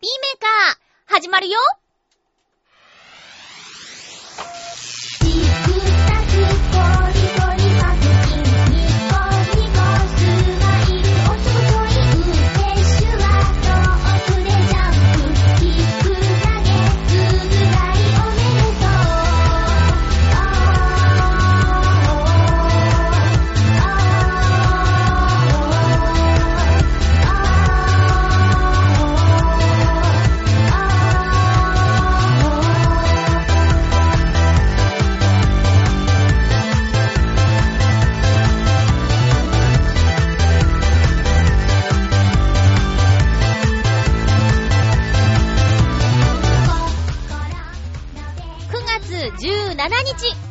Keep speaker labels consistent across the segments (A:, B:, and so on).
A: ピーメーカー、始まるよ。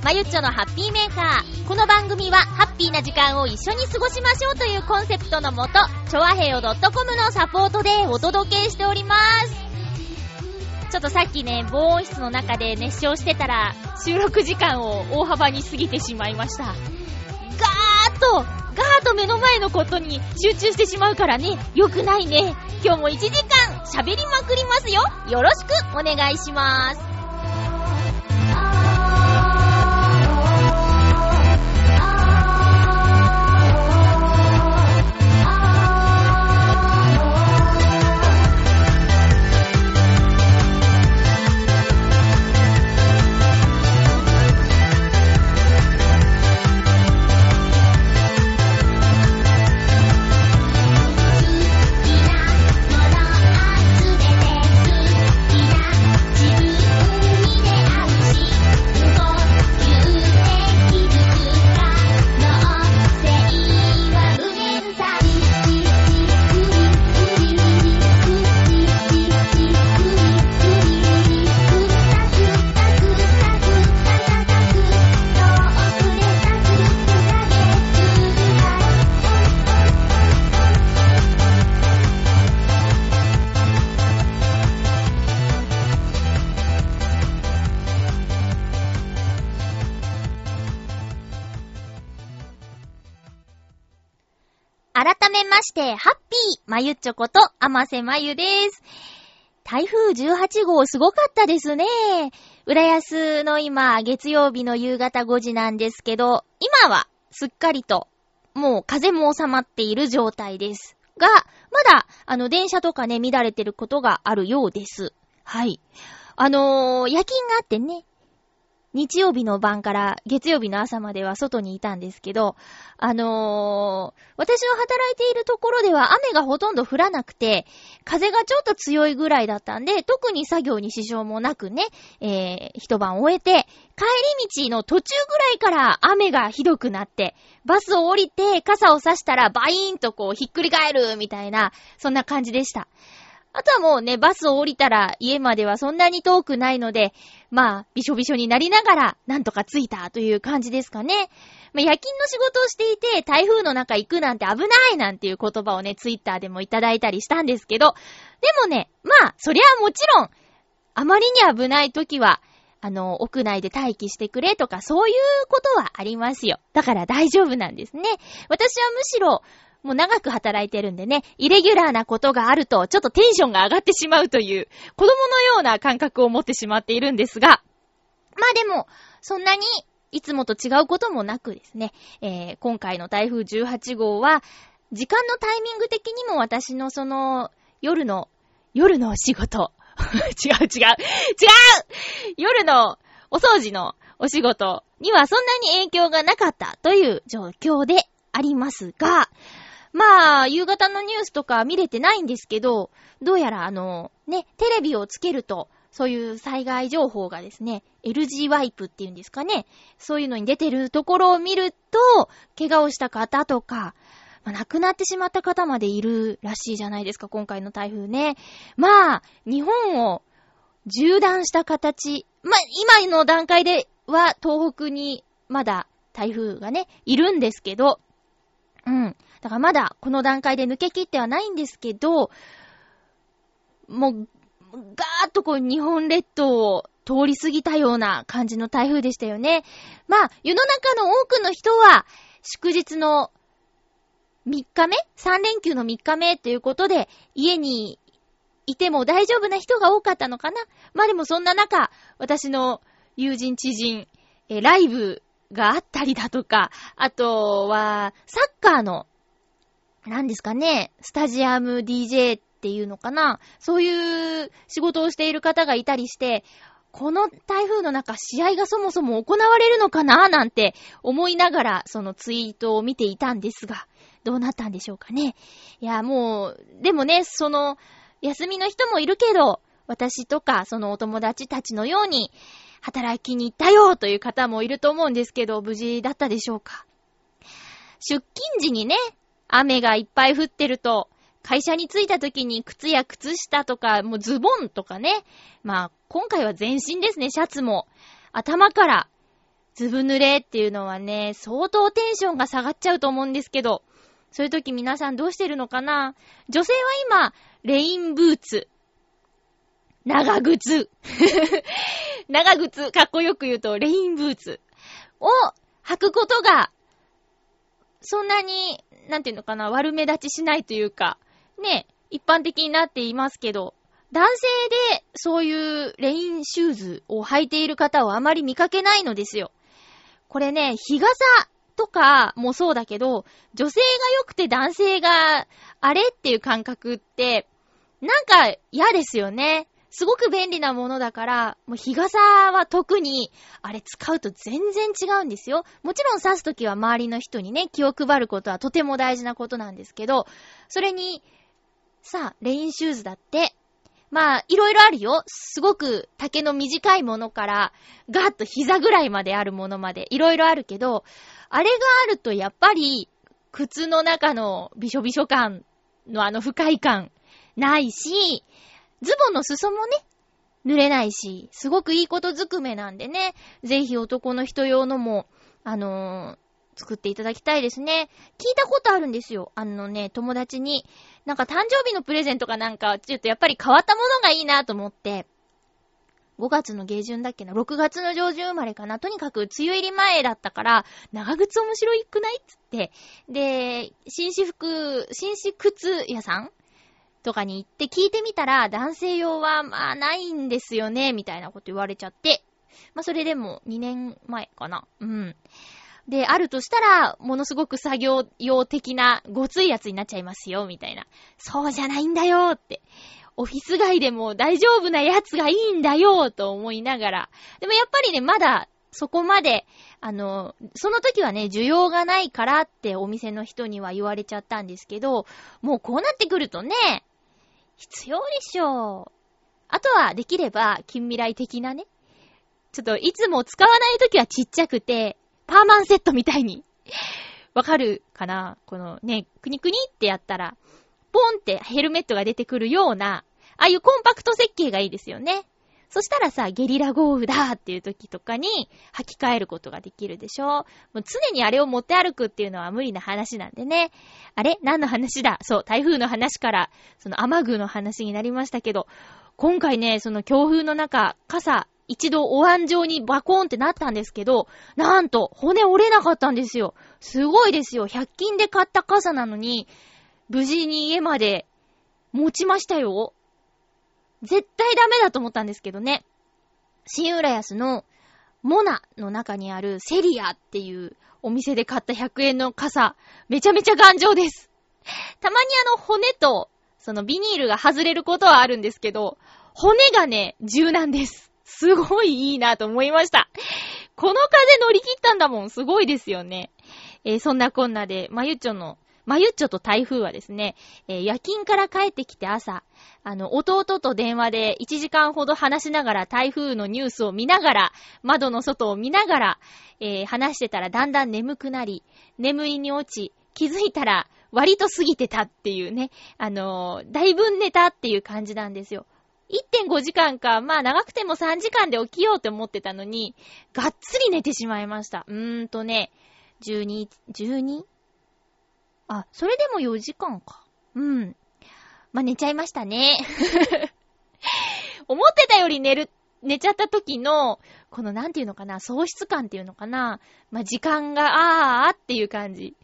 A: まゆっちょのハッピーメーカー。この番組は、ハッピーな時間を一緒に過ごしましょうというコンセプトのもと、ちょわへよ .com のサポートでお届けしております。ちょっとさっきね、防音室の中で熱唱してたら、収録時間を大幅に過ぎてしまいました。ガーッと、ガーッと目の前のことに集中してしまうからね、良くないね。今日も1時間喋りまくりますよ。よろしくお願いします。して、ハッピーまゆっちょこと、あませまゆです。台風18号すごかったですね。浦安の今、月曜日の夕方5時なんですけど、今はすっかりと、もう風も収まっている状態です。が、まだ、あの、電車とかね、乱れてることがあるようです。はい。あのー夜勤があってね、日曜日の晩から月曜日の朝までは外にいたんですけど、あのー私の働いているところでは雨がほとんど降らなくて、風がちょっと強いぐらいだったんで、特に作業に支障もなくね、えー、一晩終えて、帰り道の途中ぐらいから雨がひどくなって、バスを降りて傘を差したらバイーンとこうひっくり返るみたいな、そんな感じでした。あとはもうね、バスを降りたら家まではそんなに遠くないので、まあ、びしょびしょになりながら、なんとか着いたという感じですかね。まあ、夜勤の仕事をしていて、台風の中行くなんて危ないなんていう言葉をね、ツイッターでもいただいたりしたんですけど、でもね、まあ、そりゃもちろん、あまりに危ない時は、あの、屋内で待機してくれとか、そういうことはありますよ。だから大丈夫なんですね。私はむしろ、もう長く働いてるんでね、イレギュラーなことがあると、ちょっとテンションが上がってしまうという、子供のような感覚を持ってしまっているんですが、まあでも、そんなに、いつもと違うこともなくですね、えー今回の台風18号は、時間のタイミング的にも私のその、夜の、夜のお仕事、違う違う、違う！夜のお掃除のお仕事にはそんなに影響がなかったという状況でありますが、まあ、夕方のニュースとか見れてないんですけど、どうやらあの、ね、テレビをつけると、そういう災害情報がですね、LG ワイプっていうんですかね、そういうのに出てるところを見ると、怪我をした方とか、まあ亡くなってしまった方までいるらしいじゃないですか、今回の台風ね。まあ、日本を縦断した形。まあ、今の段階では東北にまだ台風がね、いるんですけど、うん。だからまだこの段階で抜け切ってはないんですけど、もう、ガーッとこう日本列島を通り過ぎたような感じの台風でしたよね。まあ、世の中の多くの人は、祝日の3日目 ?3 連休の3日目ということで、家にいても大丈夫な人が多かったのかな？まあでもそんな中、私の友人知人、えライブがあったりだとか、あとは、サッカーの、何ですかね、スタジアム DJ っていうのかなそういう仕事をしている方がいたりして、この台風の中、試合がそもそも行われるのかななんて思いながら、そのツイートを見ていたんですが、どうなったんでしょうかね。いや、もう、でもね、その、休みの人もいるけど、私とか、そのお友達たちのように、働きに行ったよという方もいると思うんですけど、無事だったでしょうか。出勤時にね、雨がいっぱい降ってると、会社に着いた時に靴や靴下とか、もうズボンとかね。まあ、今回は全身ですね、シャツも。頭からずぶ濡れっていうのはね、相当テンションが下がっちゃうと思うんですけど、そういう時皆さんどうしてるのかな？女性は今、レインブーツ。長靴。長靴、かっこよく言うと、レインブーツを履くことが、そんなに、なんていうのかな、悪目立ちしないというか、ね、一般的になっていますけど、男性でそういうレインシューズを履いている方をあまり見かけないのですよ。これね、日傘とかもそうだけど、女性が良くて男性があれっていう感覚って、なんか嫌ですよね。すごく便利なものだから、もう日傘は特に、あれ使うと全然違うんですよ。もちろん刺すときは周りの人にね、気を配ることはとても大事なことなんですけど、それに、さあ、レインシューズだって、まあ、いろいろあるよ。すごく丈の短いものから、ガーッと膝ぐらいまであるものまで、いろいろあるけど、あれがあるとやっぱり、靴の中のびしょびしょ感のあの不快感ないし、ズボンの裾もね、濡れないし、すごくいいことずくめなんでね、ぜひ男の人用のも、あのー、作っていただきたいですね。聞いたことあるんですよ。あのね、友達に。なんか誕生日のプレゼントかなんか、ちょっとやっぱり変わったものがいいなと思って、5月の下旬だっけな ?6 月の上旬生まれかな？とにかく梅雨入り前だったから、長靴面白いくないっつって。で、紳士服、紳士靴屋さんとかに行って聞いてみたら、男性用はまあないんですよね、みたいなこと言われちゃって。まあそれでも2年前かな。うん。で、あるとしたら、ものすごく作業用的なごついやつになっちゃいますよ、みたいな。そうじゃないんだよって。オフィス街でも大丈夫なやつがいいんだよ、と思いながら。でもやっぱりね、まだそこまで、あの、その時はね、需要がないからってお店の人には言われちゃったんですけど、もうこうなってくるとね、必要でしょう。あとは、できれば、近未来的なね。ちょっと、いつも使わないときはちっちゃくて、パーマンセットみたいに。わかるかな？このね、くにくにってやったら、ポンってヘルメットが出てくるような、ああいうコンパクト設計がいいですよね。そしたらさ、ゲリラ豪雨だっていう時とかに履き替えることができるでしょもう常にあれを持って歩くっていうのは無理な話なんでね。あれ？何の話だ？そう、台風の話から、その雨具の話になりましたけど、今回ね、その強風の中、傘、一度お椀状にバコーンってなったんですけど、なんと、骨折れなかったんですよ。すごいですよ。100均で買った傘なのに、無事に家まで持ちましたよ。絶対ダメだと思ったんですけどね。新浦安のモナの中にあるセリアっていうお店で買った100円の傘、めちゃめちゃ頑丈です。たまにあの骨と、そのビニールが外れることはあるんですけど、骨がね、柔軟です。すごいいいなと思いました。この風乗り切ったんだもん、すごいですよね。えー、そんなこんなで、まゆっちょのまゆっちょと台風はですね、えー、夜勤から帰ってきて朝、あの、弟と電話で1時間ほど話しながら台風のニュースを見ながら、窓の外を見ながら、えー、話してたらだんだん眠くなり、眠いに落ち、気づいたら割と過ぎてたっていうね、あのー、だいぶ寝たっていう感じなんですよ。1.5時間か、まあ長くても3時間で起きようって思ってたのに、がっつり寝てしまいました。うーんとね、12、12? あ、それでも4時間か。うん。まあ、寝ちゃいましたね。思ってたより寝る、寝ちゃった時の、このなんていうのかな、喪失感っていうのかな。まあ、時間が、あーっていう感じ。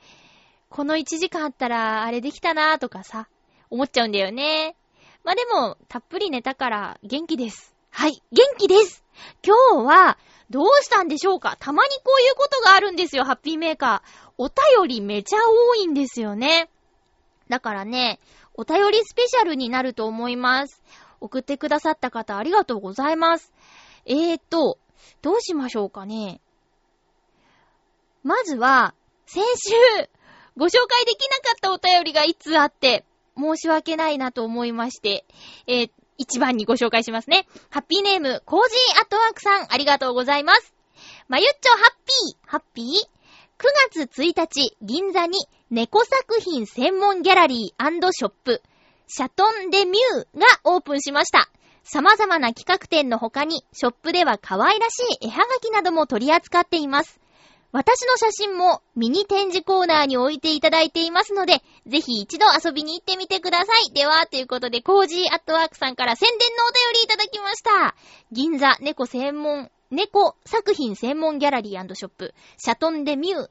A: この1時間あったら、あれできたなーとかさ、思っちゃうんだよね。まあ、でも、たっぷり寝たから元気です。はい、元気です今日は、どうしたんでしょうか？たまにこういうことがあるんですよ、ハッピーメーカー。お便りめちゃ多いんですよね。だからね、お便りスペシャルになると思います。送ってくださった方ありがとうございます。えーと、どうしましょうかね？まずは、先週、ご紹介できなかったお便りが一通あって、申し訳ないなと思いまして、えー、一番にご紹介しますね。ハッピーネーム、コージーアットワークさん、ありがとうございます。まゆっちょハッピー、ハッピー ?9 月1日、銀座に猫作品専門ギャラリーショップ、シャトンデミューがオープンしました。様々な企画展の他に、ショップでは可愛らしい絵はがきなども取り扱っています。私の写真もミニ展示コーナーに置いていただいていますので、ぜひ一度遊びに行ってみてください。では、ということで、コージーアットワークさんから宣伝のお便りいただきました。銀座猫専門、猫作品専門ギャラリーショップ、シャトンデミュー。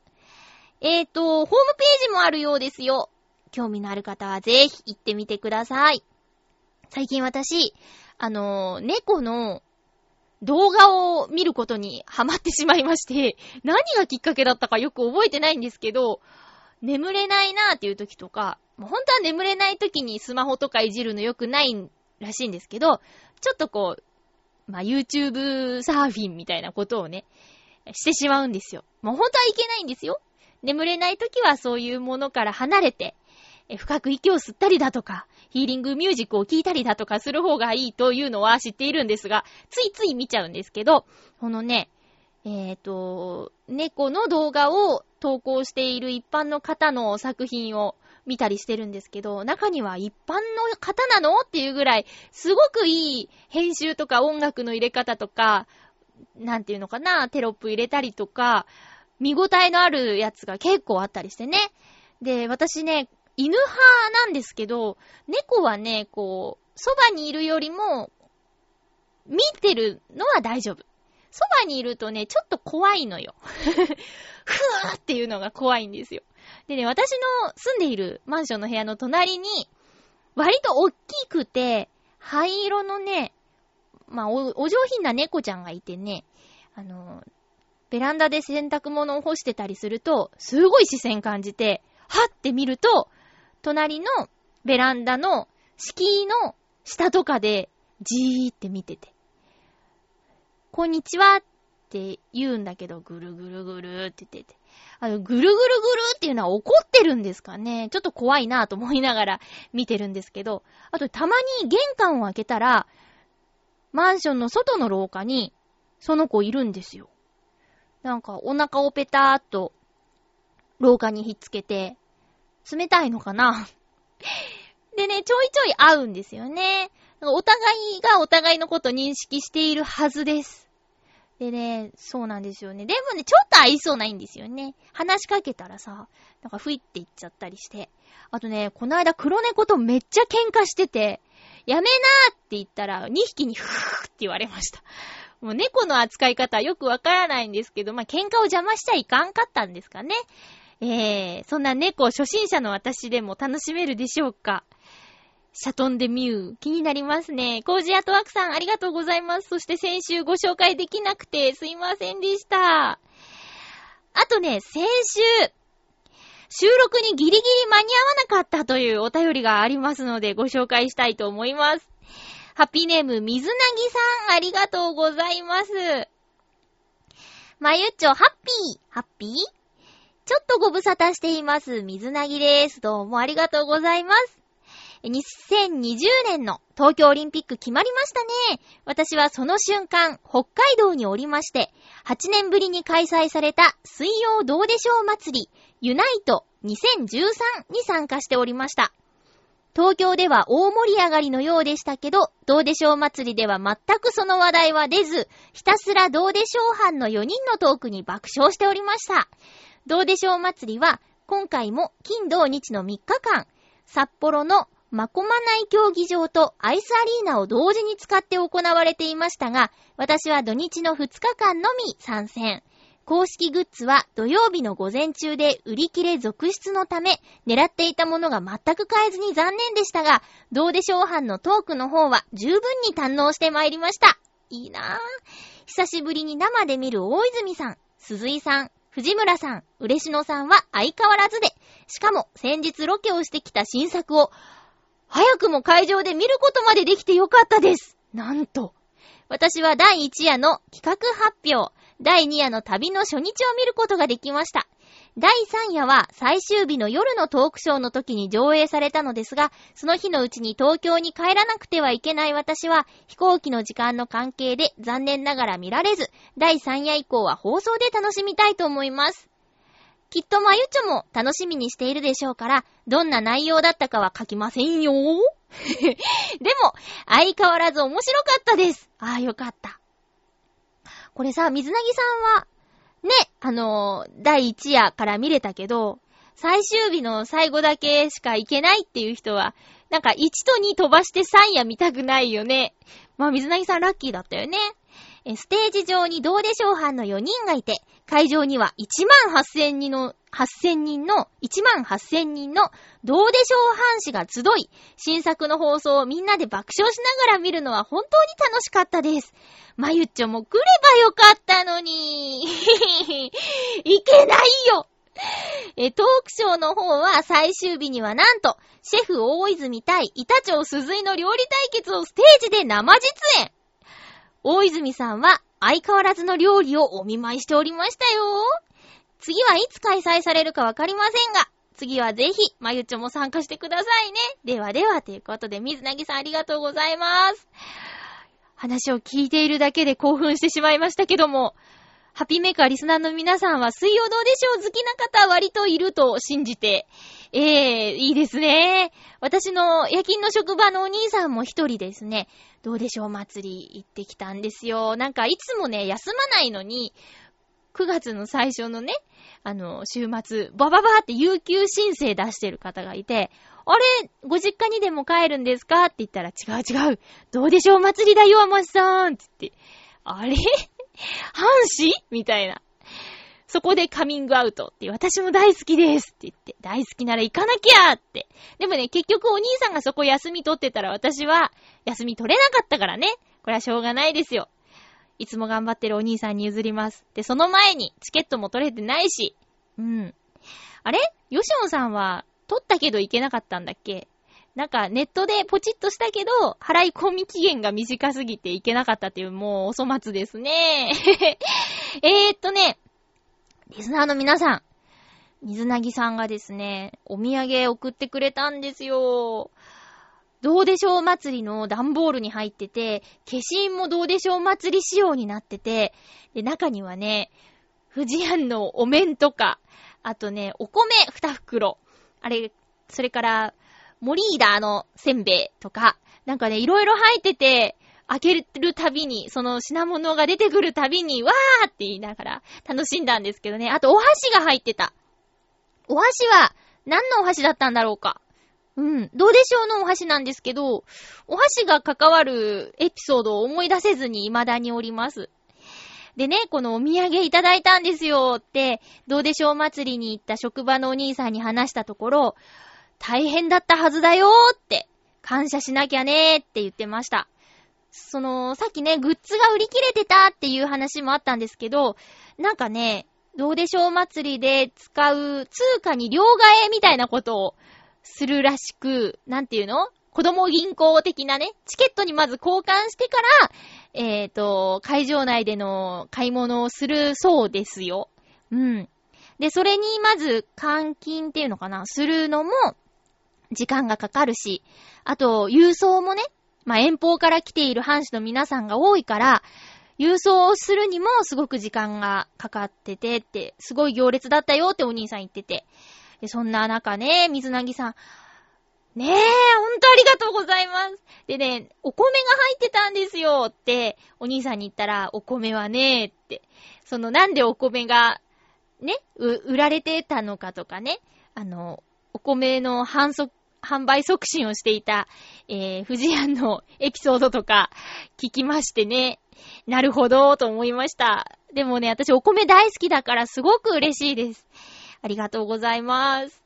A: えーと、ホームページもあるようですよ。興味のある方はぜひ行ってみてください。最近私、あの猫の動画を見ることにハマってしまいまして、何がきっかけだったかよく覚えてないんですけど、眠れないなーっていう時とか、もう本当は眠れない時にスマホとかいじるの良くないらしいんですけど、ちょっとこう、まあ、YouTube サーフィンみたいなことをね、してしまうんですよ。もう本当はいけないんですよ。眠れない時はそういうものから離れて、深く息を吸ったりだとか、ヒーリングミュージックを聴いたりだとかする方がいいというのは知っているんですが、ついつい見ちゃうんですけど、このね、えっ、ー、と、猫の動画を投稿している一般の方の作品を見たりしてるんですけど、中には一般の方なのっていうぐらい、すごくいい編集とか音楽の入れ方とか、なんていうのかな、テロップ入れたりとか、見応えのあるやつが結構あったりしてね。で、私ね、犬派なんですけど、猫はね、こう、そばにいるよりも、見てるのは大丈夫。そばにいるとね、ちょっと怖いのよ。ふわーっていうのが怖いんですよ。でね、私の住んでいるマンションの部屋の隣に、割と大きくて、灰色のね、まあお、お上品な猫ちゃんがいてね、あの、ベランダで洗濯物を干してたりすると、すごい視線感じて、はって見ると、隣のベランダの敷居の下とかでじーって見てて。こんにちはって言うんだけど、ぐるぐるぐるって言ってて。あの、ぐるぐるぐるっていうのは怒ってるんですかねちょっと怖いなと思いながら 見てるんですけど、あとたまに玄関を開けたら、マンションの外の廊下に、その子いるんですよ。なんかお腹をペターっと廊下にひっつけて、冷たいのかな？でね、ちょいちょい会うんですよね。お互いがお互いのこと認識しているはずです。でね、そうなんですよね。でもね、ちょっと合いそうないんですよね。話しかけたらさ、なんかふいって言っちゃったりして。あとね、この間黒猫とめっちゃ喧嘩してて、やめなーって言ったら2匹にふーって言われました。もう猫の扱い方よくわからないんですけど、まあ、喧嘩を邪魔しちゃいかんかったんですかね。えー、そんな猫初心者の私でも楽しめるでしょうか？シャトンデミュー。気になりますね。コージアトワークさん、ありがとうございます。そして先週ご紹介できなくてすいませんでした。あとね、先週、収録にギリギリ間に合わなかったというお便りがありますのでご紹介したいと思います。ハッピーネーム、水なぎさん、ありがとうございます。まゆっちょ、ハッピー、ハッピー？ちょっとご無沙汰しています。水なぎです。どうもありがとうございます。2020年の東京オリンピック決まりましたね。私はその瞬間、北海道におりまして、8年ぶりに開催された水曜どうでしょう祭り、ユナイト2013に参加しておりました。東京では大盛り上がりのようでしたけど、どうでしょう祭りでは全くその話題は出ず、ひたすらどうでしょう班の4人のトークに爆笑しておりました。どうでしょう祭りは、今回も金土日の3日間、札幌のマコマ内競技場とアイスアリーナを同時に使って行われていましたが、私は土日の2日間のみ参戦。公式グッズは土曜日の午前中で売り切れ続出のため、狙っていたものが全く買えずに残念でしたが、どうでしょう班のトークの方は十分に堪能してまいりました。いいなぁ。久しぶりに生で見る大泉さん、鈴井さん、藤村さん、嬉野さんは相変わらずで、しかも先日ロケをしてきた新作を、早くも会場で見ることまでできてよかったです。なんと。私は第1夜の企画発表、第2夜の旅の初日を見ることができました。第3夜は最終日の夜のトークショーの時に上映されたのですが、その日のうちに東京に帰らなくてはいけない私は、飛行機の時間の関係で残念ながら見られず、第3夜以降は放送で楽しみたいと思います。きっとまゆちょも楽しみにしているでしょうから、どんな内容だったかは書きませんよ。でも、相変わらず面白かったです。ああ、よかった。これさ、水なぎさんは、ね、あのー、第1夜から見れたけど、最終日の最後だけしか行けないっていう人は、なんか1と2飛ばして3夜見たくないよね。まあ、水なぎさんラッキーだったよね。ステージ上にどうでしょう班の4人がいて、会場には1万8000人の、8000人の、1万8000人のどうでしょう班士が集い、新作の放送をみんなで爆笑しながら見るのは本当に楽しかったです。まゆっちょも来ればよかったのに。いけないよえ、トークショーの方は最終日にはなんと、シェフ大泉対板長鈴井の料理対決をステージで生実演大泉さんは相変わらずの料理をお見舞いしておりましたよ。次はいつ開催されるかわかりませんが、次はぜひ、まゆちょも参加してくださいね。ではでは、ということで、水なぎさんありがとうございます。話を聞いているだけで興奮してしまいましたけども、ハピーメーカーリスナーの皆さんは水曜どうでしょう好きな方割といると信じて、ええー、いいですね。私の夜勤の職場のお兄さんも一人ですね、どうでしょう祭り行ってきたんですよ。なんかいつもね、休まないのに、9月の最初のね、あの、週末、バババって有給申請出してる方がいて、あれ、ご実家にでも帰るんですかって言ったら、違う違う。どうでしょう祭りだよ、ましさんつって。あれ？半死みたいな。そこでカミングアウトって、私も大好きですって言って、大好きなら行かなきゃって。でもね、結局お兄さんがそこ休み取ってたら私は休み取れなかったからね。これはしょうがないですよ。いつも頑張ってるお兄さんに譲ります。で、その前にチケットも取れてないし。うん。あれ？ヨシオンさんは取ったけど行けなかったんだっけ？なんかネットでポチッとしたけど、払い込み期限が短すぎて行けなかったっていう、もうお粗末ですね。えーっとね、リスナーの皆さん、水なぎさんがですね、お土産送ってくれたんですよ。どうでしょう祭りの段ボールに入ってて、消印もどうでしょう祭り仕様になってて、で、中にはね、富士庵のお面とか、あとね、お米二袋。あれ、それから、モリーダーのせんべいとか、なんかね、いろいろ入ってて、開けるたびに、その品物が出てくるたびに、わーって言いながら楽しんだんですけどね。あと、お箸が入ってた。お箸は、何のお箸だったんだろうか。うん。どうでしょうのお箸なんですけど、お箸が関わるエピソードを思い出せずに未だにおります。でね、このお土産いただいたんですよって、どうでしょう祭りに行った職場のお兄さんに話したところ、大変だったはずだよーって、感謝しなきゃねーって言ってました。その、さっきね、グッズが売り切れてたっていう話もあったんですけど、なんかね、どうでしょう祭りで使う通貨に両替みたいなことをするらしく、なんていうの？子供銀行的なね、チケットにまず交換してから、えっ、ー、と、会場内での買い物をするそうですよ。うん。で、それにまず換金っていうのかな、するのも、時間がかかるし、あと、郵送もね、まあ、遠方から来ている藩士の皆さんが多いから、郵送をするにもすごく時間がかかっててって、すごい行列だったよってお兄さん言ってて。でそんな中ね、水なぎさん、ねえ、ほんとありがとうございます。でね、お米が入ってたんですよって、お兄さんに言ったら、お米はねえって。その、なんでお米が、ね、売られてたのかとかね、あの、お米の反則、販売促進をしていた、えー、富士屋のエピソードとか聞きましてね、なるほど、と思いました。でもね、私お米大好きだからすごく嬉しいです。ありがとうございます。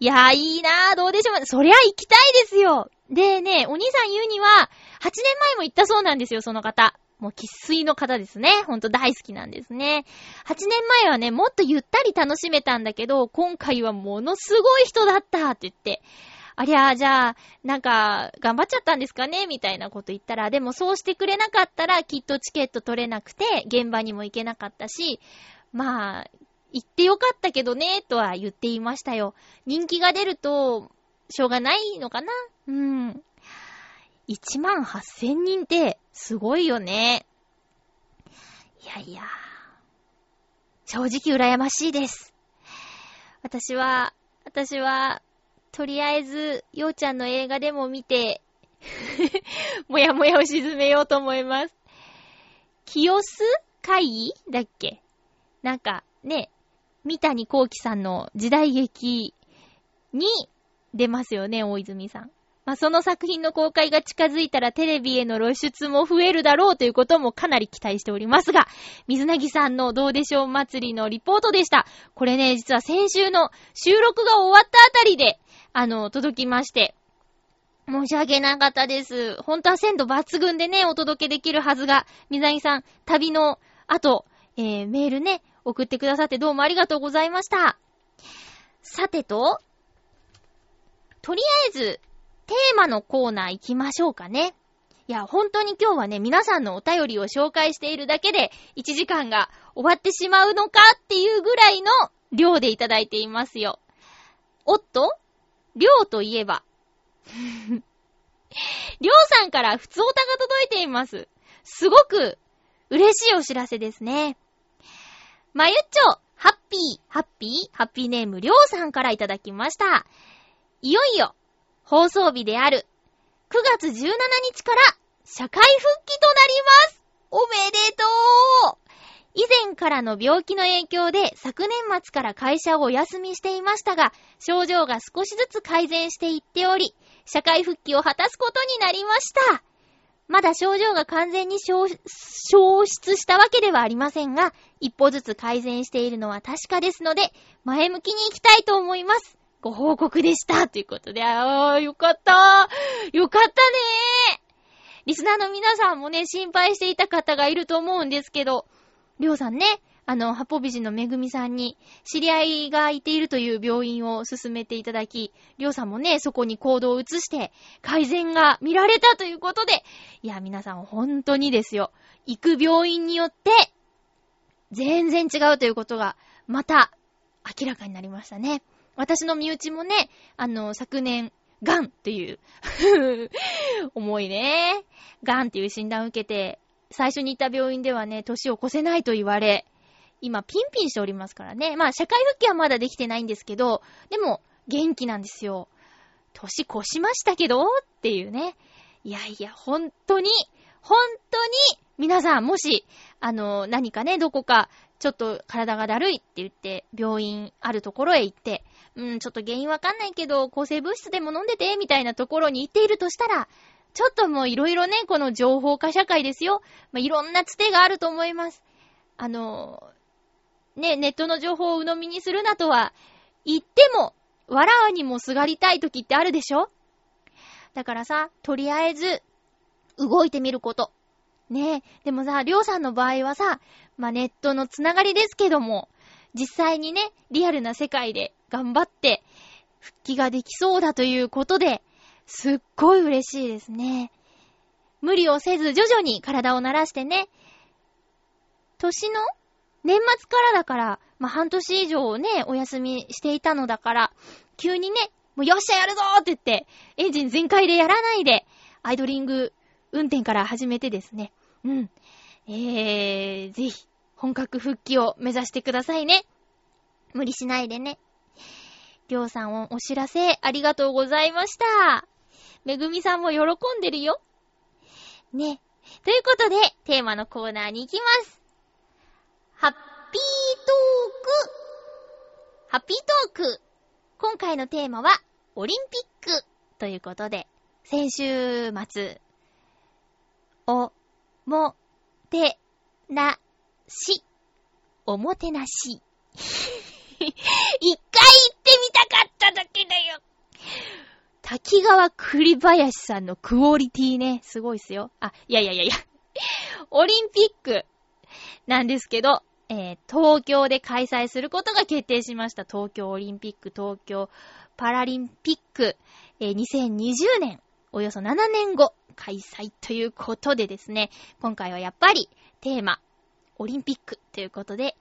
A: いやー、いいなー、どうでしょう。そりゃ行きたいですよ。でね、お兄さん言うには、8年前も行ったそうなんですよ、その方。もう喫水の方ですね。ほんと大好きなんですね。8年前はね、もっとゆったり楽しめたんだけど、今回はものすごい人だったって言って、ありゃあ、じゃあ、なんか、頑張っちゃったんですかね？みたいなこと言ったら、でもそうしてくれなかったら、きっとチケット取れなくて、現場にも行けなかったし、まあ、行ってよかったけどね、とは言っていましたよ。人気が出ると、しょうがないのかな？うん。1万8000人って、すごいよね。いやいや。正直羨ましいです。私は、私は、とりあえず、ようちゃんの映画でも見て もやもやを沈めようと思います。清須会議だっけ？なんか、ね、三谷幸喜さんの時代劇に出ますよね、大泉さん。まあ、その作品の公開が近づいたらテレビへの露出も増えるだろうということもかなり期待しておりますが、水なぎさんのどうでしょう祭りのリポートでした。これね、実は先週の収録が終わったあたりで、あの、届きまして、申し訳なかったです。本当は鮮度抜群でね、お届けできるはずが、水なぎさん、旅の後、えー、メールね、送ってくださってどうもありがとうございました。さてと、とりあえず、テーマのコーナー行きましょうかね。いや、本当に今日はね、皆さんのお便りを紹介しているだけで、1時間が終わってしまうのかっていうぐらいの量でいただいていますよ。おっと？量といえば。りょうさんから普通おたが届いています。すごく嬉しいお知らせですね。まゆっちょ、ハッピー、ハッピー、ハッピーネームりょうさんからいただきました。いよいよ、放送日である9月17日から社会復帰となりますおめでとう以前からの病気の影響で昨年末から会社をお休みしていましたが、症状が少しずつ改善していっており、社会復帰を果たすことになりました。まだ症状が完全に消失したわけではありませんが、一歩ずつ改善しているのは確かですので、前向きに行きたいと思います。ご報告でした。ということで、あー、よかった。よかったね。リスナーの皆さんもね、心配していた方がいると思うんですけど、りょうさんね、あの、八方美人のめぐみさんに、知り合いがいているという病院を進めていただき、りょうさんもね、そこに行動を移して、改善が見られたということで、いや、皆さん本当にですよ、行く病院によって、全然違うということが、また、明らかになりましたね。私の身内もね、あの、昨年、ガンっていう 重いね。ガンっていう診断を受けて、最初に行った病院ではね、年を越せないと言われ、今ピンピンしておりますからね。まあ、社会復帰はまだできてないんですけど、でも、元気なんですよ。年越しましたけどっていうね。いやいや、本当に、本当に、皆さん、もし、あの、何かね、どこか、ちょっと体がだるいって言って、病院あるところへ行って、うん、ちょっと原因わかんないけど、抗生物質でも飲んでて、みたいなところに行っているとしたら、ちょっともういろいろね、この情報化社会ですよ。まあ、いろんなつてがあると思います。あの、ね、ネットの情報を鵜呑みにするなとは、言っても、わらわにもすがりたい時ってあるでしょ？だからさ、とりあえず、動いてみること。ねえ。でもさ、りょうさんの場合はさ、まあ、ネットのつながりですけども、実際にね、リアルな世界で頑張って、復帰ができそうだということで、すっごい嬉しいですね。無理をせず徐々に体を慣らしてね。年の年末からだから、まあ、半年以上ね、お休みしていたのだから、急にね、もうよっしゃやるぞって言って、エンジン全開でやらないで、アイドリング運転から始めてですね。うん。えー、ぜひ、本格復帰を目指してくださいね。無理しないでね。りょうさんをお知らせありがとうございました。めぐみさんも喜んでるよ。ね。ということで、テーマのコーナーに行きます。ハッピートーク。ハッピートーク。今回のテーマは、オリンピックということで、先週末、お、も、て、な、しおもてなし。一回行ってみたかっただけだよ。滝川栗林さんのクオリティね、すごいっすよ。あ、いやいやいやいや。オリンピックなんですけど、えー、東京で開催することが決定しました。東京オリンピック、東京パラリンピック、えー、2020年、およそ7年後、開催ということでですね、今回はやっぱりテーマ、オリンピックということで、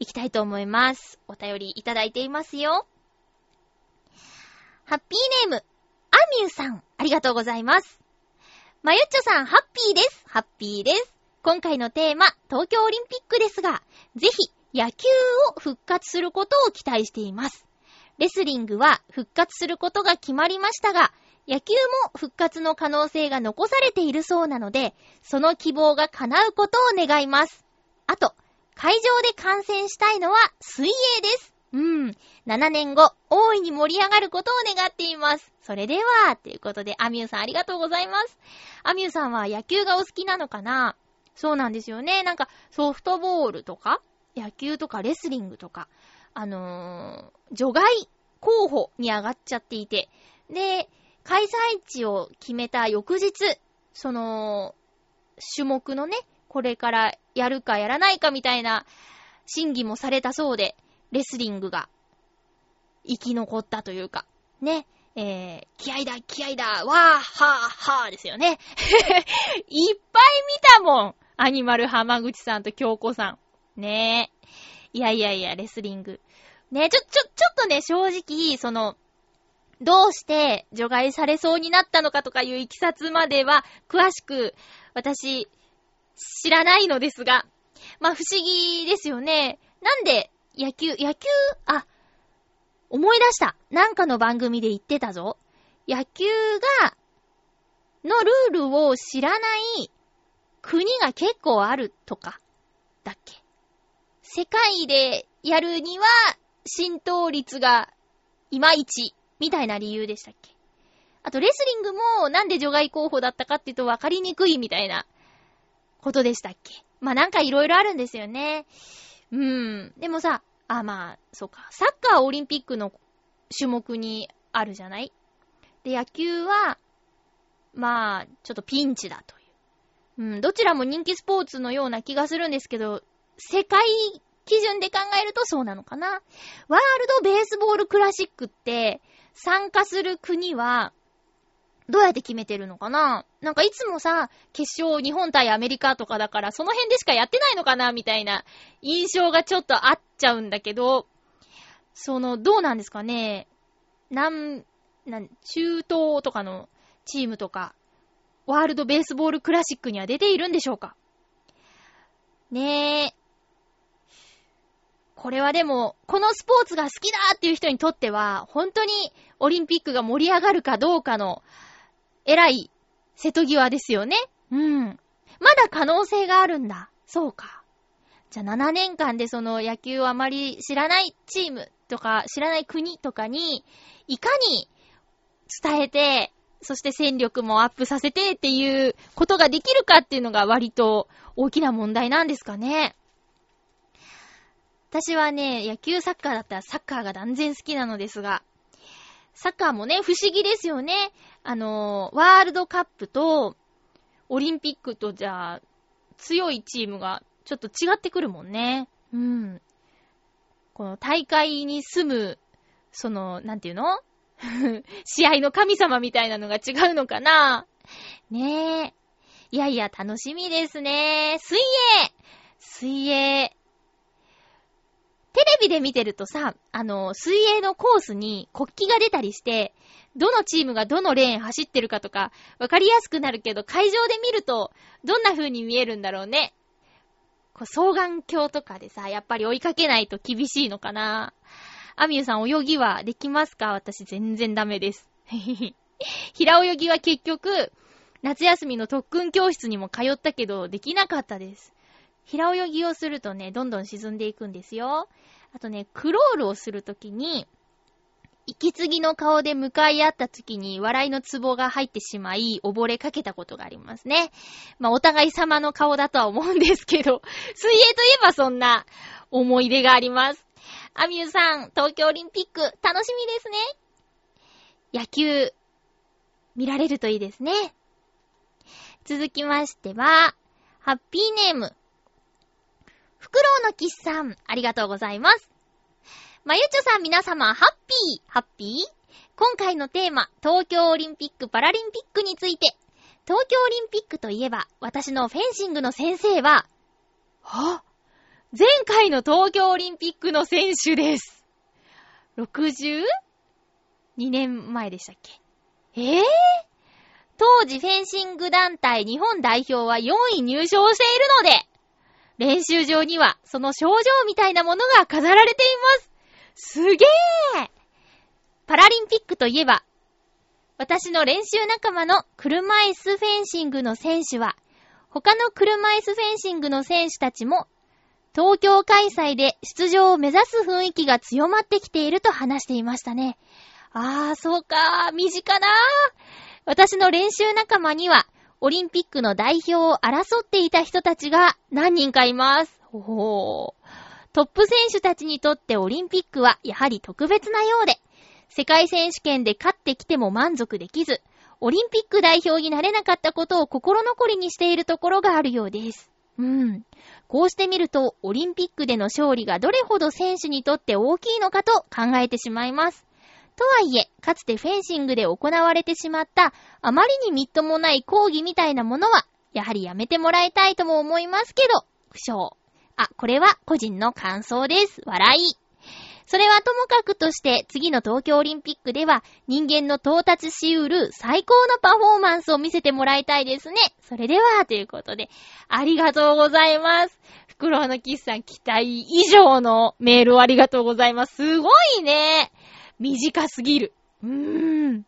A: いきたいと思います。お便りいただいていますよ。ハッピーネーム、アミューさん、ありがとうございます。まゆっちょさん、ハッピーです。ハッピーです。今回のテーマ、東京オリンピックですが、ぜひ野球を復活することを期待しています。レスリングは復活することが決まりましたが、野球も復活の可能性が残されているそうなので、その希望が叶うことを願います。あと、会場で観戦したいのは水泳です。うん。7年後、大いに盛り上がることを願っています。それでは、ということで、アミューさんありがとうございます。アミューさんは野球がお好きなのかな？そうなんですよね。なんか、ソフトボールとか、野球とかレスリングとか、あのー、除外候補に上がっちゃっていて、で、開催地を決めた翌日、その、種目のね、これからやるかやらないかみたいな審議もされたそうで、レスリングが生き残ったというか、ね、えー、気合だ、気合だ、わー、はー、はーですよね。いっぱい見たもんアニマル浜口さんと京子さん。ねえ。いやいやいや、レスリング。ねえ、ちょ、ちょ、ちょっとね、正直、その、どうして除外されそうになったのかとかいういきさつまでは、詳しく、私、知らないのですが、まあ不思議ですよね。なんで野球、野球、あ、思い出した。なんかの番組で言ってたぞ。野球が、のルールを知らない国が結構あるとか、だっけ。世界でやるには浸透率がいまいち、みたいな理由でしたっけ？あと、レスリングもなんで除外候補だったかっていうと分かりにくいみたいなことでしたっけ？まあ、なんかいろいろあるんですよね。うん。でもさ、あ、まあ、そうか。サッカーオリンピックの種目にあるじゃない？で、野球は、まあ、ちょっとピンチだという。うん、どちらも人気スポーツのような気がするんですけど、世界基準で考えるとそうなのかな。ワールドベースボールクラシックって、参加する国は、どうやって決めてるのかな？なんかいつもさ、決勝日本対アメリカとかだから、その辺でしかやってないのかな？みたいな印象がちょっとあっちゃうんだけど、その、どうなんですかね？なん、なん、中東とかのチームとか、ワールドベースボールクラシックには出ているんでしょうか？ねえ。これはでも、このスポーツが好きだっていう人にとっては、本当にオリンピックが盛り上がるかどうかの偉い瀬戸際ですよね。うん。まだ可能性があるんだ。そうか。じゃあ7年間でその野球をあまり知らないチームとか知らない国とかに、いかに伝えて、そして戦力もアップさせてっていうことができるかっていうのが割と大きな問題なんですかね。私はね、野球サッカーだったらサッカーが断然好きなのですが、サッカーもね、不思議ですよね。あの、ワールドカップと、オリンピックとじゃあ、強いチームがちょっと違ってくるもんね。うん。この大会に住む、その、なんていうの？試合の神様みたいなのが違うのかな？ねえ。いやいや、楽しみですね。水泳水泳。テレビで見てるとさ、あの、水泳のコースに国旗が出たりして、どのチームがどのレーン走ってるかとか、わかりやすくなるけど、会場で見ると、どんな風に見えるんだろうね。こう双眼鏡とかでさ、やっぱり追いかけないと厳しいのかな。アミューさん泳ぎはできますか？私全然ダメです。平泳ぎは結局、夏休みの特訓教室にも通ったけど、できなかったです。平泳ぎをするとね、どんどん沈んでいくんですよ。あとね、クロールをするときに、息継ぎの顔で向かい合った時に笑いのツボが入ってしまい、溺れかけたことがありますね。まあ、お互い様の顔だとは思うんですけど、水泳といえばそんな、思い出があります。アミューさん、東京オリンピック、楽しみですね。野球、見られるといいですね。続きましては、ハッピーネーム。フクロウのキスさん、ありがとうございます。まゆちょさん皆様、ハッピー、ハッピー今回のテーマ、東京オリンピック・パラリンピックについて。東京オリンピックといえば、私のフェンシングの先生は、は？前回の東京オリンピックの選手です。62年前でしたっけ？えぇ、ー、当時フェンシング団体日本代表は4位入賞しているので、練習場にはその症状みたいなものが飾られています。すげーパラリンピックといえば、私の練習仲間の車椅子フェンシングの選手は、他の車椅子フェンシングの選手たちも東京開催で出場を目指す雰囲気が強まってきていると話していましたね。あー、そうか身近な私の練習仲間には、オリンピックの代表を争っていた人たちが何人かいます。ほー。トップ選手たちにとってオリンピックはやはり特別なようで、世界選手権で勝ってきても満足できず、オリンピック代表になれなかったことを心残りにしているところがあるようです。うん。こうしてみると、オリンピックでの勝利がどれほど選手にとって大きいのかと考えてしまいます。とはいえ、かつてフェンシングで行われてしまった、あまりにみっともない抗議みたいなものは、やはりやめてもらいたいとも思いますけど、不詳。あ、これは個人の感想です。笑い。それはともかくとして、次の東京オリンピックでは、人間の到達しうる最高のパフォーマンスを見せてもらいたいですね。それでは、ということで、ありがとうございます。フクロウのキスさん、期待以上のメールをありがとうございます。すごいね。短すぎる。うーん。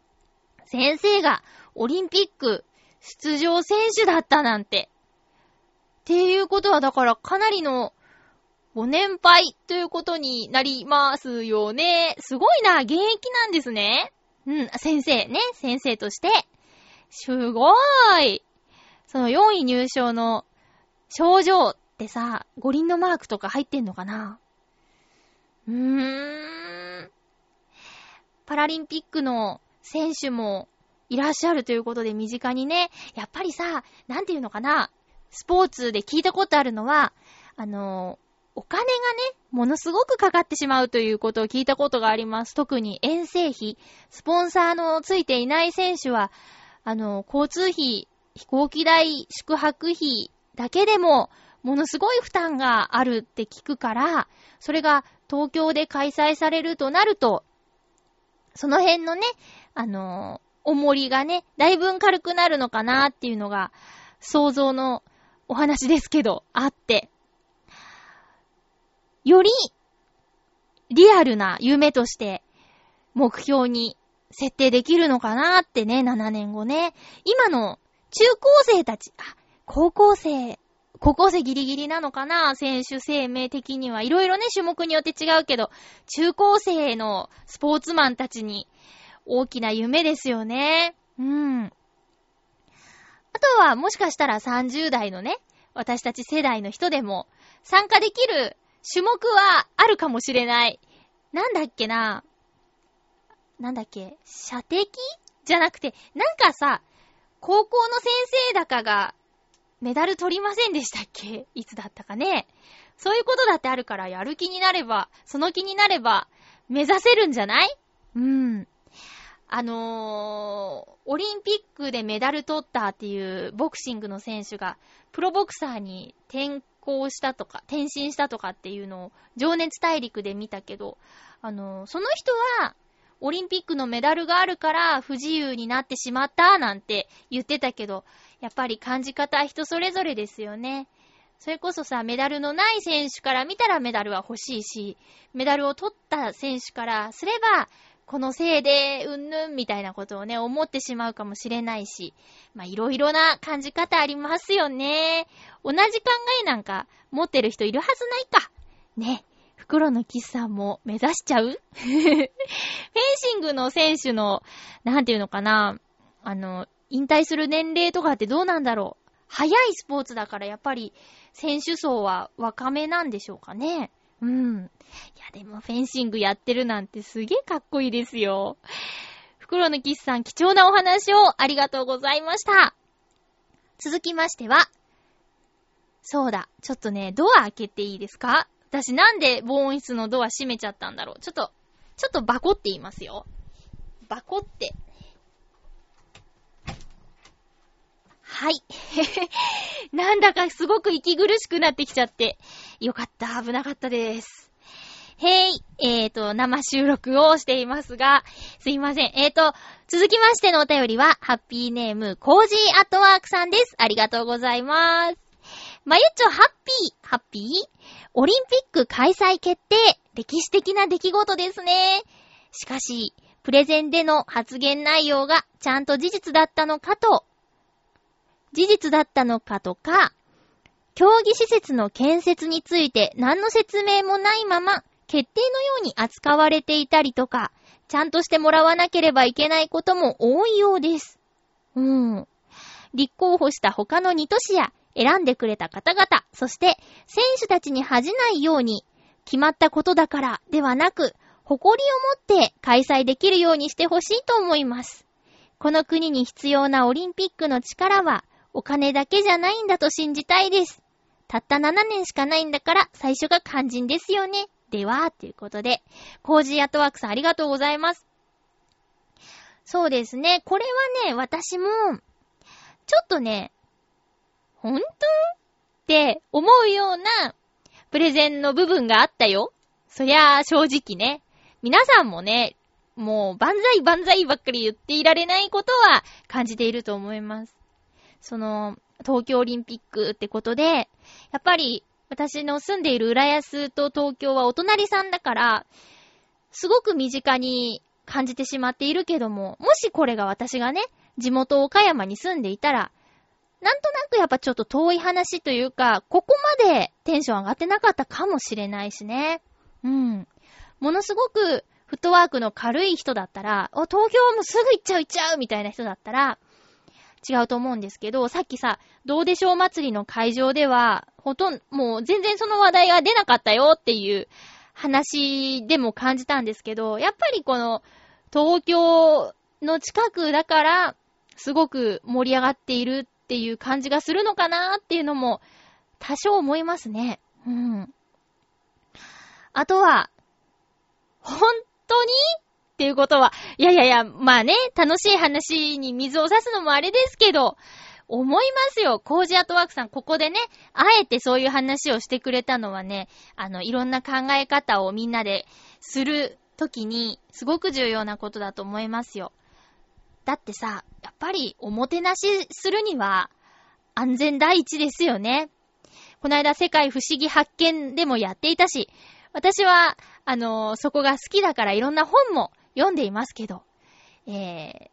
A: 先生がオリンピック出場選手だったなんて。っていうことは、だからかなりのご年配ということになりますよね。すごいな、現役なんですね。うん、先生ね、先生として。すごーい。その4位入賞の症状ってさ、五輪のマークとか入ってんのかなうーん。パラリンピックの選手もいらっしゃるということで身近にね、やっぱりさ、なんていうのかな、スポーツで聞いたことあるのは、あの、お金がね、ものすごくかかってしまうということを聞いたことがあります。特に遠征費、スポンサーのついていない選手は、あの、交通費、飛行機代、宿泊費だけでも、ものすごい負担があるって聞くから、それが東京で開催されるとなると、その辺のね、あの、重りがね、だいぶ軽くなるのかなっていうのが、想像のお話ですけど、あって。より、リアルな夢として、目標に設定できるのかなってね、7年後ね。今の中高生たち、あ、高校生、高校生ギリギリなのかな？選手生命的には。いろいろね、種目によって違うけど、中高生のスポーツマンたちに大きな夢ですよね。うん。あとは、もしかしたら30代のね、私たち世代の人でも参加できる種目はあるかもしれない。なんだっけな？なんだっけ？射的？じゃなくて、なんかさ、高校の先生だかがメダル取りませんでしたっけ？いつだったかね。そういうことだってあるからやる気になれば、その気になれば目指せるんじゃない？うん。あのー、オリンピックでメダル取ったっていうボクシングの選手が、プロボクサーに転校したとか、転身したとかっていうのを、情熱大陸で見たけど、あのー、その人は、オリンピックのメダルがあるから不自由になってしまったなんて言ってたけど、やっぱり感じ方は人それぞれですよね。それこそさ、メダルのない選手から見たらメダルは欲しいし、メダルを取った選手からすれば、このせいで、うんぬんみたいなことをね、思ってしまうかもしれないし、まあ、いろいろな感じ方ありますよね。同じ考えなんか持ってる人いるはずないか。ね。袋のキスさんも目指しちゃう？フェンシングの選手の、なんていうのかな、あの、引退する年齢とかってどうなんだろう。早いスポーツだからやっぱり選手層は若めなんでしょうかね。うん。いや、でもフェンシングやってるなんてすげえかっこいいですよ。袋のキスさん、貴重なお話をありがとうございました。続きましては、そうだ、ちょっとね、ドア開けていいですか？私なんで防音室のドア閉めちゃったんだろう。ちょっと、ちょっとバコって言いますよ。バコって。はい。なんだかすごく息苦しくなってきちゃって。よかった、危なかったです。へい、えーと、生収録をしていますが、すいません。えーと、続きましてのお便りは、ハッピーネーム、コージーアットワークさんです。ありがとうございます。まゆちょ、ハッピー、ハッピー？オリンピック開催決定。歴史的な出来事ですね。しかし、プレゼンでの発言内容がちゃんと事実だったのかと、事実だったのかとか、競技施設の建設について何の説明もないまま、決定のように扱われていたりとか、ちゃんとしてもらわなければいけないことも多いようです。うん。立候補した他の2都市や選んでくれた方々、そして選手たちに恥じないように、決まったことだからではなく、誇りを持って開催できるようにしてほしいと思います。この国に必要なオリンピックの力は、お金だけじゃないんだと信じたいです。たった7年しかないんだから、最初が肝心ですよね。では、ということで、コージーアットワークさんありがとうございます。そうですね。これはね、私も、ちょっとね、ほんとって思うようなプレゼンの部分があったよ。そりゃあ正直ね。皆さんもね、もう万歳万歳ばっかり言っていられないことは感じていると思います。その、東京オリンピックってことで、やっぱり私の住んでいる浦安と東京はお隣さんだから、すごく身近に感じてしまっているけども、もしこれが私がね、地元岡山に住んでいたら、なんとなくやっぱちょっと遠い話というか、ここまでテンション上がってなかったかもしれないしね。うん。ものすごくフットワークの軽い人だったら、お、東京もすぐ行っちゃう行っちゃうみたいな人だったら、違うと思うんですけど、さっきさ、どうでしょう祭りの会場では、ほとんど、もう全然その話題が出なかったよっていう話でも感じたんですけど、やっぱりこの、東京の近くだから、すごく盛り上がっているっていう感じがするのかなっていうのも、多少思いますね。うん。あとは、本当にっていうことは、いやいやいや、まあね、楽しい話に水を差すのもあれですけど、思いますよ。コージアートワークさん、ここでね、あえてそういう話をしてくれたのはね、あの、いろんな考え方をみんなでするときに、すごく重要なことだと思いますよ。だってさ、やっぱりおもてなしするには安全第一ですよね。この間世界不思議発見でもやっていたし、私は、あの、そこが好きだからいろんな本も読んでいますけど、えー、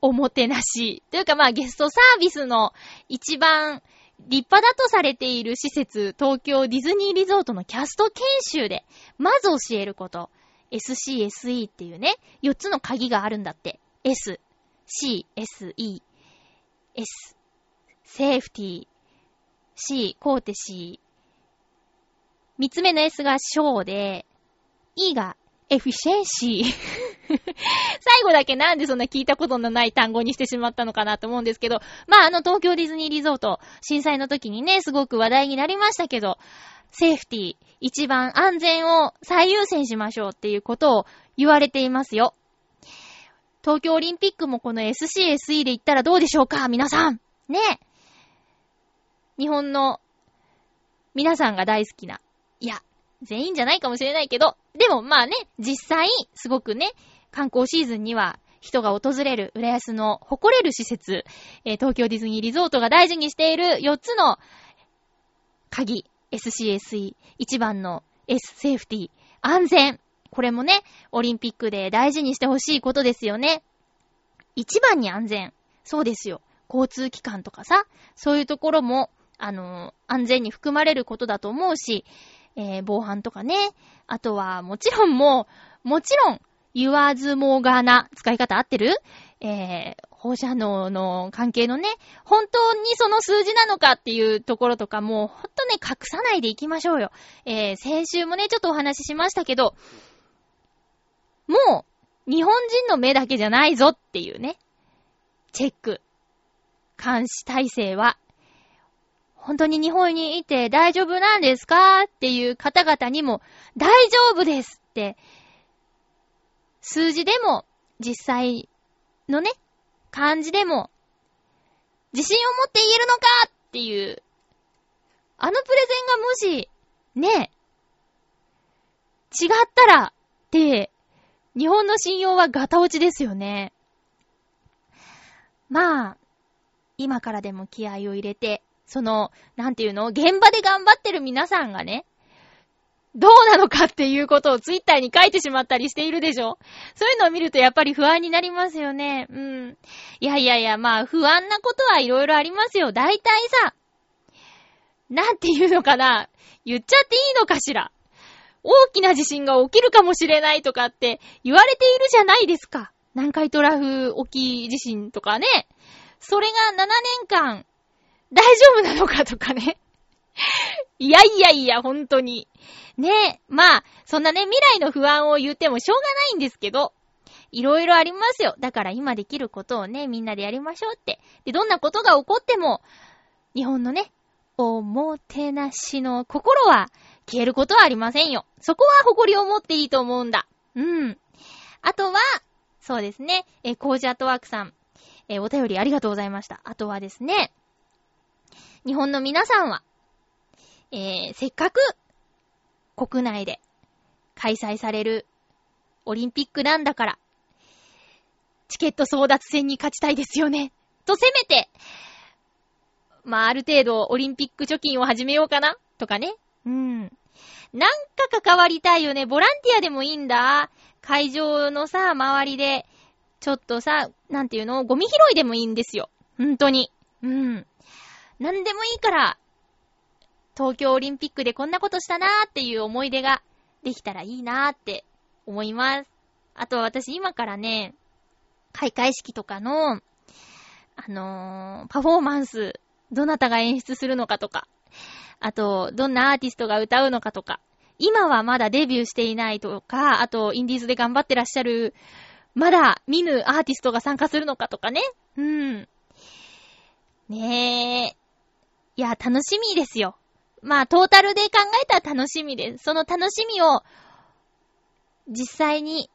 A: おもてなし。というかまあゲストサービスの一番立派だとされている施設、東京ディズニーリゾートのキャスト研修で、まず教えること。SCSE っていうね、4つの鍵があるんだって。S、C, S, E, S, セーフティー、C, コーテシー。三つ目の S がショーで、E がエフィシェンシー。最後だけなんでそんな聞いたことのない単語にしてしまったのかなと思うんですけど、まああの東京ディズニーリゾート、震災の時にね、すごく話題になりましたけど、セーフティー、一番安全を最優先しましょうっていうことを言われていますよ。東京オリンピックもこの SCSE で行ったらどうでしょうか皆さんね日本の皆さんが大好きな。いや、全員じゃないかもしれないけど、でもまあね、実際、すごくね、観光シーズンには人が訪れる、浦安の誇れる施設、えー、東京ディズニーリゾートが大事にしている4つの鍵、SCSE、1番の S セーフティー、安全、これもね、オリンピックで大事にしてほしいことですよね。一番に安全。そうですよ。交通機関とかさ、そういうところも、あのー、安全に含まれることだと思うし、えー、防犯とかね。あとは、もちろんもう、もちろん、言わずもがな、使い方合ってる？えー、放射能の関係のね、本当にその数字なのかっていうところとかも、ほんとね、隠さないでいきましょうよ。えー、先週もね、ちょっとお話ししましたけど、もう、日本人の目だけじゃないぞっていうね、チェック、監視体制は、本当に日本にいて大丈夫なんですかっていう方々にも、大丈夫ですって、数字でも、実際のね、感じでも、自信を持って言えるのかっていう、あのプレゼンがもし、ね、違ったら、って、日本の信用はガタ落ちですよね。まあ、今からでも気合を入れて、その、なんていうの現場で頑張ってる皆さんがね、どうなのかっていうことをツイッターに書いてしまったりしているでしょ？そういうのを見るとやっぱり不安になりますよね。うん。いやいやいや、まあ不安なことはいろいろありますよ。大体さ、なんていうのかな？言っちゃっていいのかしら？大きな地震が起きるかもしれないとかって言われているじゃないですか。南海トラフ沖地震とかね。それが7年間大丈夫なのかとかね。いやいやいや、本当に。ねえ、まあ、そんなね、未来の不安を言ってもしょうがないんですけど、いろいろありますよ。だから今できることをね、みんなでやりましょうって。で、どんなことが起こっても、日本のね、おもてなしの心は消えることはありませんよ。そこは誇りを持っていいと思うんだ。うん。あとは、そうですね、え、コージアットワークさん、え、お便りありがとうございました。あとはですね、日本の皆さんは、えー、せっかく国内で開催されるオリンピックなんだから、チケット争奪戦に勝ちたいですよね。とせめて、まあ、ある程度オリンピック貯金を始めようかなとかね。うん。なんか関わりたいよね。ボランティアでもいいんだ。会場のさ、周りで、ちょっとさ、なんていうの？ゴミ拾いでもいいんですよ。ほんとに。うん。なんでもいいから、東京オリンピックでこんなことしたなーっていう思い出ができたらいいなーって思います。あと私今からね、開会式とかの、あのー、パフォーマンス、どなたが演出するのかとか、あと、どんなアーティストが歌うのかとか、今はまだデビューしていないとか、あと、インディーズで頑張ってらっしゃる、まだ見ぬアーティストが参加するのかとかね。うん。ねえ。いや、楽しみですよ。まあ、トータルで考えたら楽しみです。その楽しみを、実際に、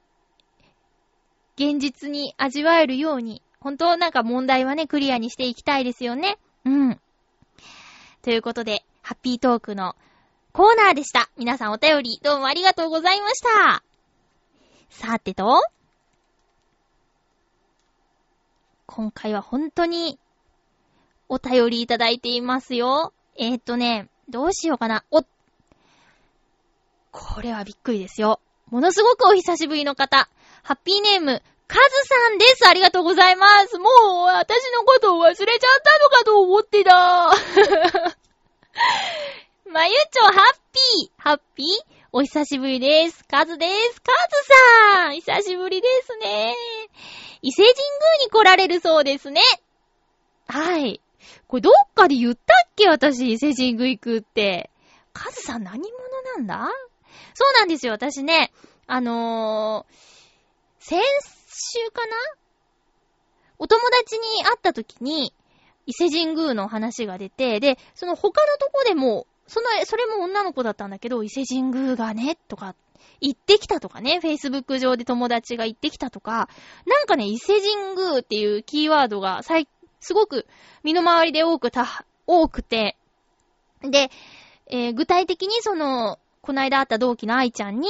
A: 現実に味わえるように、本当なんか問題はね、クリアにしていきたいですよね。うん。ということで、ハッピートークのコーナーでした。皆さんお便りどうもありがとうございました。さてと、今回は本当にお便りいただいていますよ。えー、っとね、どうしようかな。お、これはびっくりですよ。ものすごくお久しぶりの方。ハッピーネーム、カズさんです。ありがとうございます。もう、私のことを忘れちゃったのかと思ってた。まゆちょ、ハッピー。ハッピーお久しぶりです。カズです。カズさん久しぶりですね。伊勢神宮に来られるそうですね。はい。これどっかで言ったっけ？私、伊勢神宮行くって。カズさん何者なんだ？そうなんですよ。私ね、あのー、先週かな？お友達に会った時に、伊勢神宮の話が出て、で、その他のとこでも、その、それも女の子だったんだけど、伊勢神宮がね、とか、行ってきたとかね、Facebook 上で友達が行ってきたとか、なんかね、伊勢神宮っていうキーワードが最すごく身の回りで多くた、多くて、で、えー、具体的にその、こないだ会った同期の愛ちゃんに、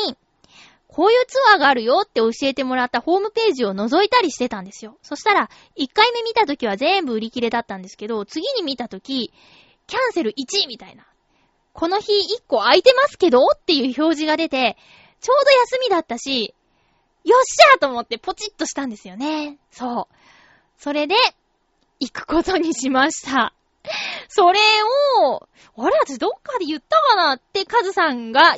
A: こういうツアーがあるよって教えてもらったホームページを覗いたりしてたんですよ。そしたら、1回目見た時は全部売り切れだったんですけど、次に見た時、キャンセル1位みたいな。この日1個空いてますけどっていう表示が出て、ちょうど休みだったし、よっしゃーと思ってポチッとしたんですよね。そう。それで、行くことにしました。それを、あれ私どっかで言ったかなってカズさんが、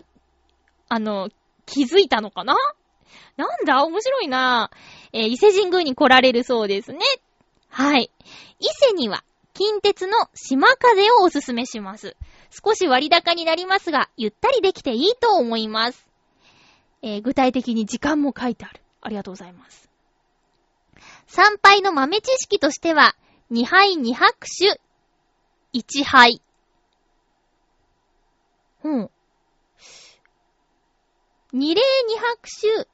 A: あの、気づいたのかな？なんだ面白いなえー、伊勢神宮に来られるそうですね。はい。伊勢には、近鉄の島風をおすすめします。少し割高になりますが、ゆったりできていいと思います。えー、具体的に時間も書いてある。ありがとうございます。参拝の豆知識としては、2杯2拍手、1杯。うん。2礼2拍手、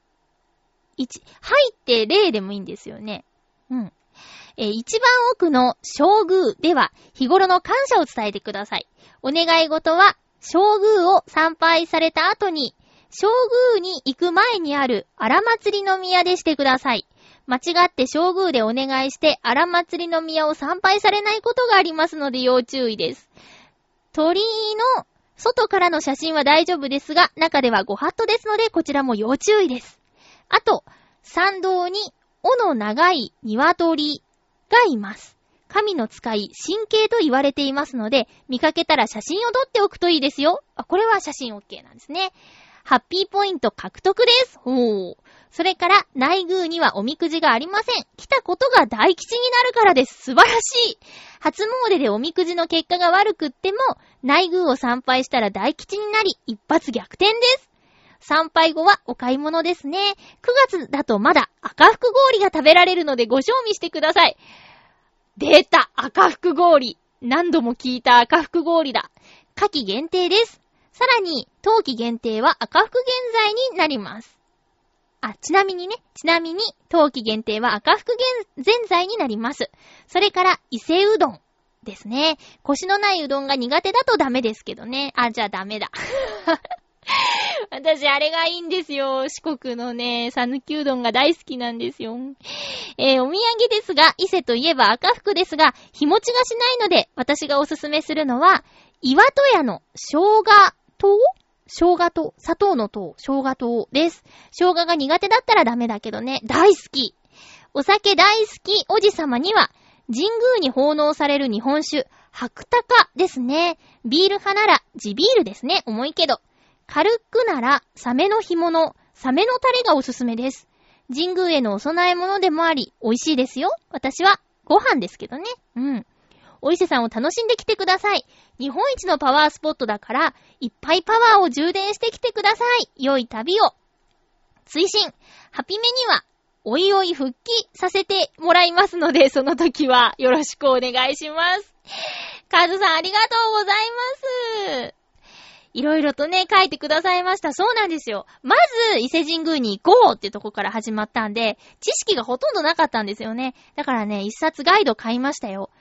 A: 1、入って礼でもいいんですよね。うん。えー、一番奥の正宮では日頃の感謝を伝えてください。お願い事は、正宮を参拝された後に、正宮に行く前にある荒祭りの宮でしてください。間違って正宮でお願いして荒祭りの宮を参拝されないことがありますので要注意です。鳥居の外からの写真は大丈夫ですが、中ではご法度ですので、こちらも要注意です。あと、参道に、尾の長い鶏がいます。神の使い、神経と言われていますので、見かけたら写真を撮っておくといいですよ。あ、これは写真 OK なんですね。ハッピーポイント獲得です。ほう。それから、内宮にはおみくじがありません。来たことが大吉になるからです。素晴らしい。初詣でおみくじの結果が悪くっても、内宮を参拝したら大吉になり、一発逆転です。参拝後はお買い物ですね。9月だとまだ赤福氷が食べられるのでご賞味してください。出た赤福氷何度も聞いた赤福氷だ。夏季限定です。さらに、冬季限定は赤福現在になります。あ、ちなみにね、ちなみに、冬季限定は赤福現在になります。それから、伊勢うどんですね。腰のないうどんが苦手だとダメですけどね。あ、じゃあダメだ。私、あれがいいんですよ。四国のね、さぬきうどんが大好きなんですよ。えー、お土産ですが、伊勢といえば赤福ですが、日持ちがしないので、私がおすすめするのは、岩戸屋の生姜糖生姜糖、砂糖の糖、生姜糖です。生姜が苦手だったらダメだけどね、大好き。お酒大好きおじさまには、神宮に奉納される日本酒、白鷹ですね。ビール派なら、地ビールですね。重いけど。軽くなら、サメの干物、サメのタレがおすすめです。神宮へのお供え物でもあり、美味しいですよ。私は、ご飯ですけどね。うん。お伊勢さんを楽しんできてください。日本一のパワースポットだから、いっぱいパワーを充電してきてください。良い旅を。追伸、ハピメには、おいおい復帰させてもらいますので、その時はよろしくお願いします。カズさんありがとうございます。いろいろとね、書いてくださいました。そうなんですよ。まず、伊勢神宮に行こうってとこから始まったんで、知識がほとんどなかったんですよね。だからね、一冊ガイド買いましたよ。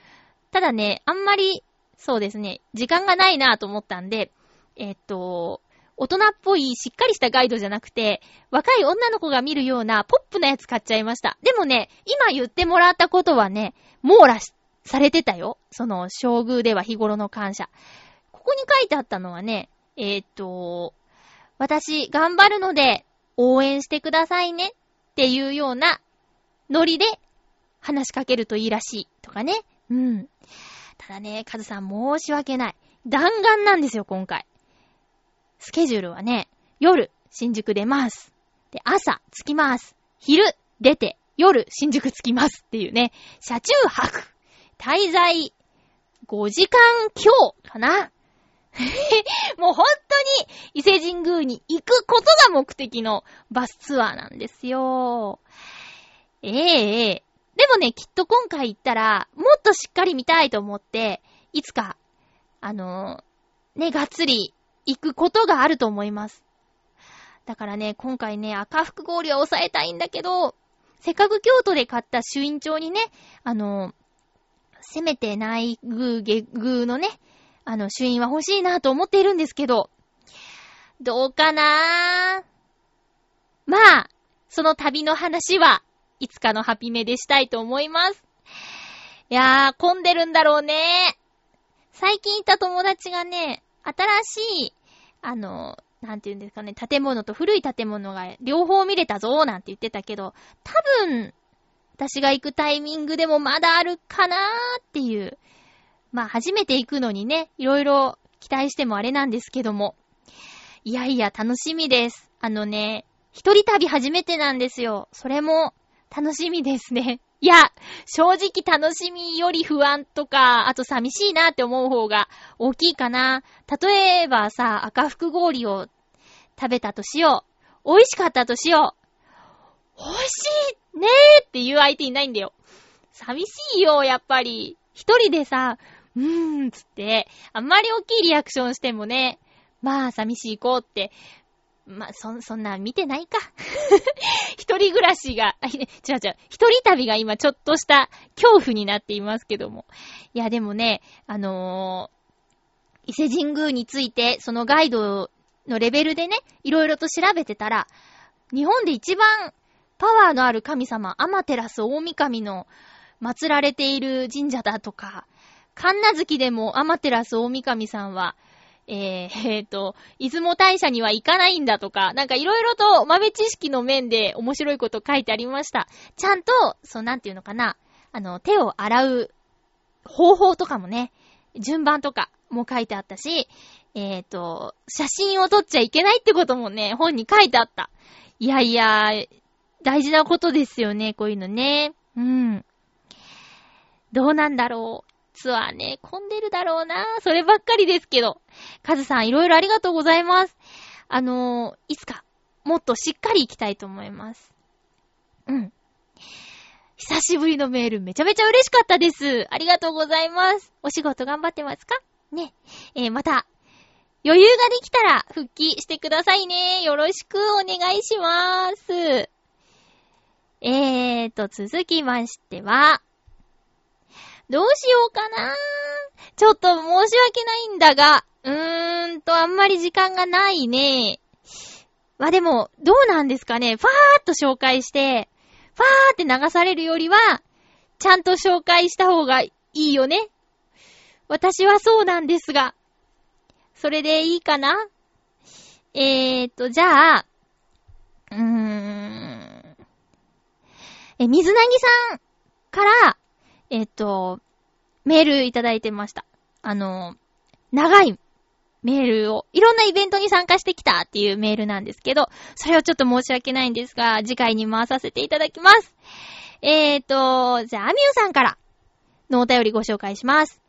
A: ただね、あんまり、そうですね、時間がないなぁと思ったんで、えっと、大人っぽいしっかりしたガイドじゃなくて、若い女の子が見るようなポップなやつ買っちゃいました。でもね、今言ってもらったことはね、網羅されてたよ。その、将軍では日頃の感謝。ここに書いてあったのはね、えー、っと、私頑張るので応援してくださいねっていうようなノリで話しかけるといいらしいとかね。うん。ただね、カズさん申し訳ない。弾丸なんですよ、今回。スケジュールはね、夜、新宿出ます。で、朝、着きます。昼、出て、夜、新宿着きますっていうね、車中泊。滞在、5時間強かな もう本当に伊勢神宮に行くことが目的のバスツアーなんですよ。えええでもね、きっと今回行ったら、もっとしっかり見たいと思って、いつか、あのー、ね、がっつり行くことがあると思います。だからね、今回ね、赤福氷は抑えたいんだけど、せっかく京都で買った朱印帳にね、あのー、せめて内宮下宮のね、あの、主印は欲しいなと思っているんですけど、どうかなぁまあ、その旅の話はいつかのハピメでしたいと思います。いやー、混んでるんだろうね。最近いた友達がね、新しい、あの、なんて言うんですかね、建物と古い建物が両方見れたぞー、なんて言ってたけど、多分、私が行くタイミングでもまだあるかなーっていうまあ初めて行くのにね、いろいろ期待してもあれなんですけども。いやいや、楽しみです。あのね、一人旅初めてなんですよ。それも楽しみですね。いや、正直楽しみより不安とか、あと寂しいなって思う方が大きいかな。例えばさ、赤福氷を食べたとしよう。美味しかったとしよう。美味しいねーっていう相手いないんだよ。寂しいよ、やっぱり。一人でさ、うーん、つって、あんまり大きいリアクションしてもね、まあ、寂しい子って、まあ、そ、そんな見てないか。一人暮らしが、あ違う違う、一人旅が今ちょっとした恐怖になっていますけども。いや、でもね、あのー、伊勢神宮について、そのガイドのレベルでね、いろいろと調べてたら、日本で一番パワーのある神様、アマテラス大神の祀られている神社だとか、神奈月でもアマテラス大神さんは、えー、えー、と、出雲大社には行かないんだとか、なんかいろいろと豆知識の面で面白いこと書いてありました。ちゃんと、そうなんていうのかな、あの、手を洗う方法とかもね、順番とかも書いてあったし、えっ、ー、と、写真を撮っちゃいけないってこともね、本に書いてあった。いやいや、大事なことですよね、こういうのね。うん。どうなんだろう。ツアーね、混んでるだろうな。そればっかりですけど。カズさん、いろいろありがとうございます。あのー、いつか、もっとしっかり行きたいと思います。うん。久しぶりのメール、めちゃめちゃ嬉しかったです。ありがとうございます。お仕事頑張ってますか？ね。えー、また、余裕ができたら復帰してくださいね。よろしくお願いしまーす。えーと、続きましては、どうしようかなちょっと申し訳ないんだが、うーんと、あんまり時間がないね。まあでも、どうなんですかね。ファーっと紹介して、ファーって流されるよりは、ちゃんと紹介した方がいいよね。私はそうなんですが。それでいいかなえーと、じゃあ、うーん。え、水なぎさんから、えっ、と、メールいただいてました。あの、長いメールを、いろんなイベントに参加してきたっていうメールなんですけど、それをちょっと申し訳ないんですが、次回に回させていただきます。えーと、じゃあ、アミューさんからのお便りご紹介します。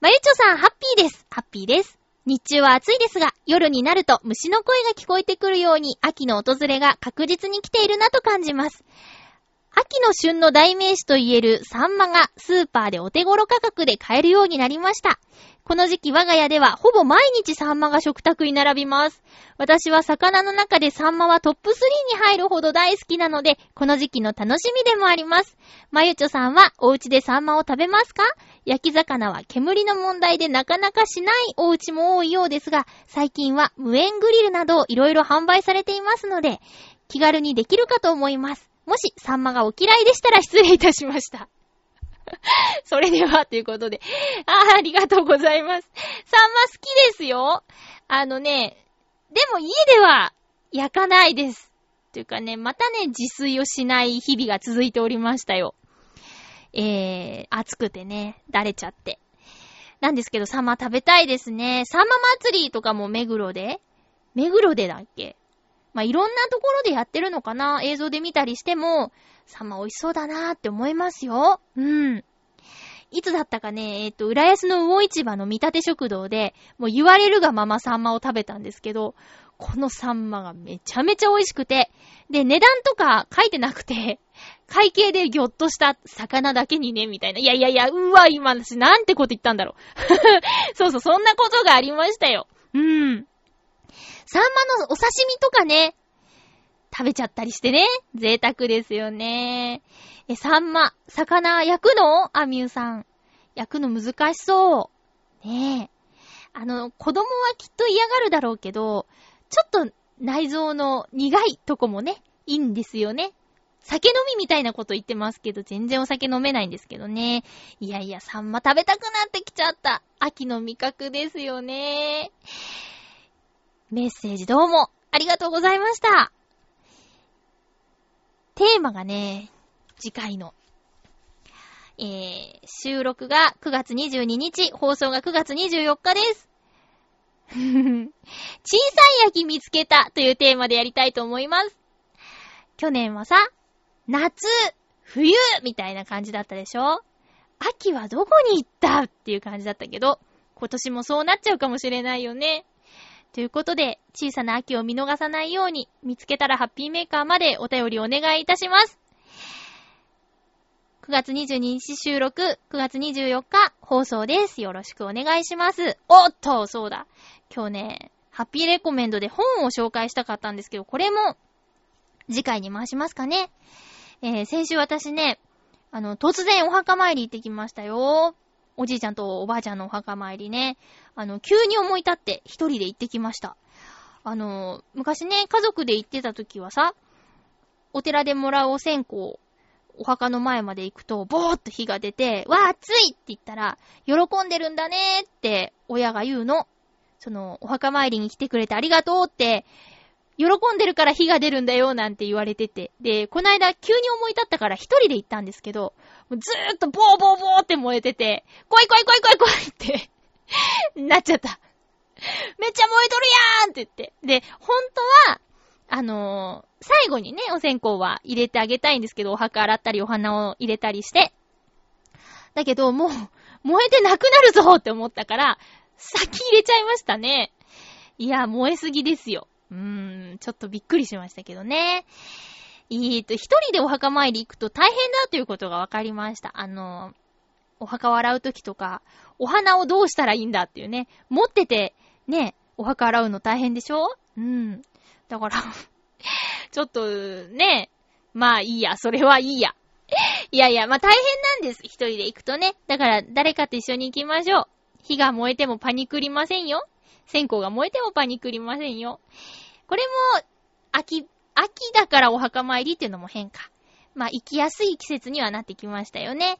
A: まゆちょさん、ハッピーです。ハッピーです。日中は暑いですが、夜になると虫の声が聞こえてくるように、秋の訪れが確実に来ているなと感じます。秋の旬の代名詞と言えるサンマがスーパーでお手頃価格で買えるようになりました。この時期我が家ではほぼ毎日サンマが食卓に並びます。私は魚の中でサンマはトップ3に入るほど大好きなので、この時期の楽しみでもあります。まゆちょさんはお家でサンマを食べますか？焼き魚は煙の問題でなかなかしないお家も多いようですが、最近は無塩グリルなどいろいろ販売されていますので、気軽にできるかと思います。もし、サンマがお嫌いでしたら失礼いたしました。それでは、ということで。ああ、ありがとうございます。サンマ好きですよ。あのね、でも家では焼かないです。というかね、またね、自炊をしない日々が続いておりましたよ。えー、暑くてね、だれちゃって。なんですけど、サンマ食べたいですね。サンマ祭りとかも目黒で？目黒でだっけ？まあ、いろんなところでやってるのかな映像で見たりしても、サンマ美味しそうだなーって思いますよ。うん。いつだったかね、えっ、ー、と、浦安の魚市場の見立て食堂で、もう言われるがままサンマを食べたんですけど、このサンマがめちゃめちゃ美味しくて、で、値段とか書いてなくて、会計でぎょっとした魚だけにね、みたいな。いやいやいや、うわ、今私なんてこと言ったんだろう。そうそう、そんなことがありましたよ。うん。サンマのお刺身とかね、食べちゃったりしてね。贅沢ですよね。え、サンマ、魚焼くの？アミューさん。焼くの難しそう。ねえ。あの、子供はきっと嫌がるだろうけど、ちょっと内臓の苦いとこもね、いいんですよね。酒飲みみたいなこと言ってますけど、全然お酒飲めないんですけどね。いやいや、サンマ食べたくなってきちゃった。秋の味覚ですよね。メッセージどうもありがとうございました。テーマがね、次回の、えー、収録が9月22日、放送が9月24日です。小さい焼き見つけたというテーマでやりたいと思います。去年はさ、夏、冬みたいな感じだったでしょ？秋はどこに行った？っていう感じだったけど、今年もそうなっちゃうかもしれないよね。ということで、小さな秋を見逃さないように、見つけたらハッピーメーカーまでお便りお願いいたします。9月22日収録、9月24日放送です。よろしくお願いします。おっと、そうだ。今日ね、ハッピーレコメンドで本を紹介したかったんですけど、これも次回に回しますかね。えー、先週私ね、あの、突然お墓参り行ってきましたよ。おじいちゃんとおばあちゃんのお墓参りね。あの、急に思い立って一人で行ってきました。あの、昔ね、家族で行ってた時はさ、お寺でもらうお線香、お墓の前まで行くと、ぼーっと火が出て、わー、暑いって言ったら、喜んでるんだねーって親が言うの。その、お墓参りに来てくれてありがとうって、喜んでるから火が出るんだよなんて言われてて。で、この間急に思い立ったから一人で行ったんですけど、ずーっとボーボーボーって燃えてて、怖い怖い怖い怖い怖いってなっちゃった。めっちゃ燃えとるやーんって言って。で、本当は、あのー、最後にね、お線香は入れてあげたいんですけど、お墓洗ったりお花を入れたりして。だけど、もう、燃えてなくなるぞって思ったから、先入れちゃいましたね。いや、燃えすぎですよ。うーん、ちょっとびっくりしましたけどね。えーと、一人でお墓参り行くと大変だということが分かりました。あの、お墓を洗うときとか、お花をどうしたらいいんだっていうね。持ってて、ね、お墓洗うの大変でしょ？うん。だから ちょっと、ね、まあいいや、それはいいや。いやいや、まあ大変なんです。一人で行くとね。だから誰かと一緒に行きましょう。火が燃えてもパニクりませんよ。線香が燃えてもパニクりませんよ。これも、秋、秋だからお墓参りっていうのも変か。まあ、行きやすい季節にはなってきましたよね。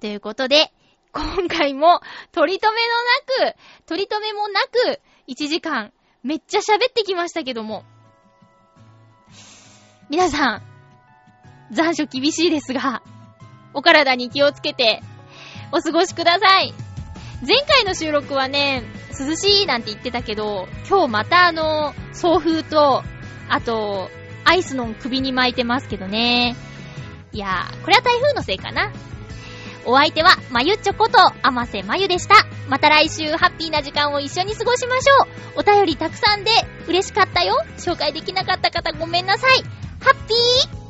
A: ということで、今回も、取り留めのなく、取り留めもなく、1時間、めっちゃ喋ってきましたけども。皆さん、残暑厳しいですが、お体に気をつけて、お過ごしください。前回の収録はね、涼しいなんて言ってたけど、今日またあの、送風と、あと、アイスの首に巻いてますけどね。いやー、これは台風のせいかな。お相手は、まゆちょこと、あませまゆでした。また来週、ハッピーな時間を一緒に過ごしましょう。お便りたくさんで、嬉しかったよ。紹介できなかった方ごめんなさい。ハッピー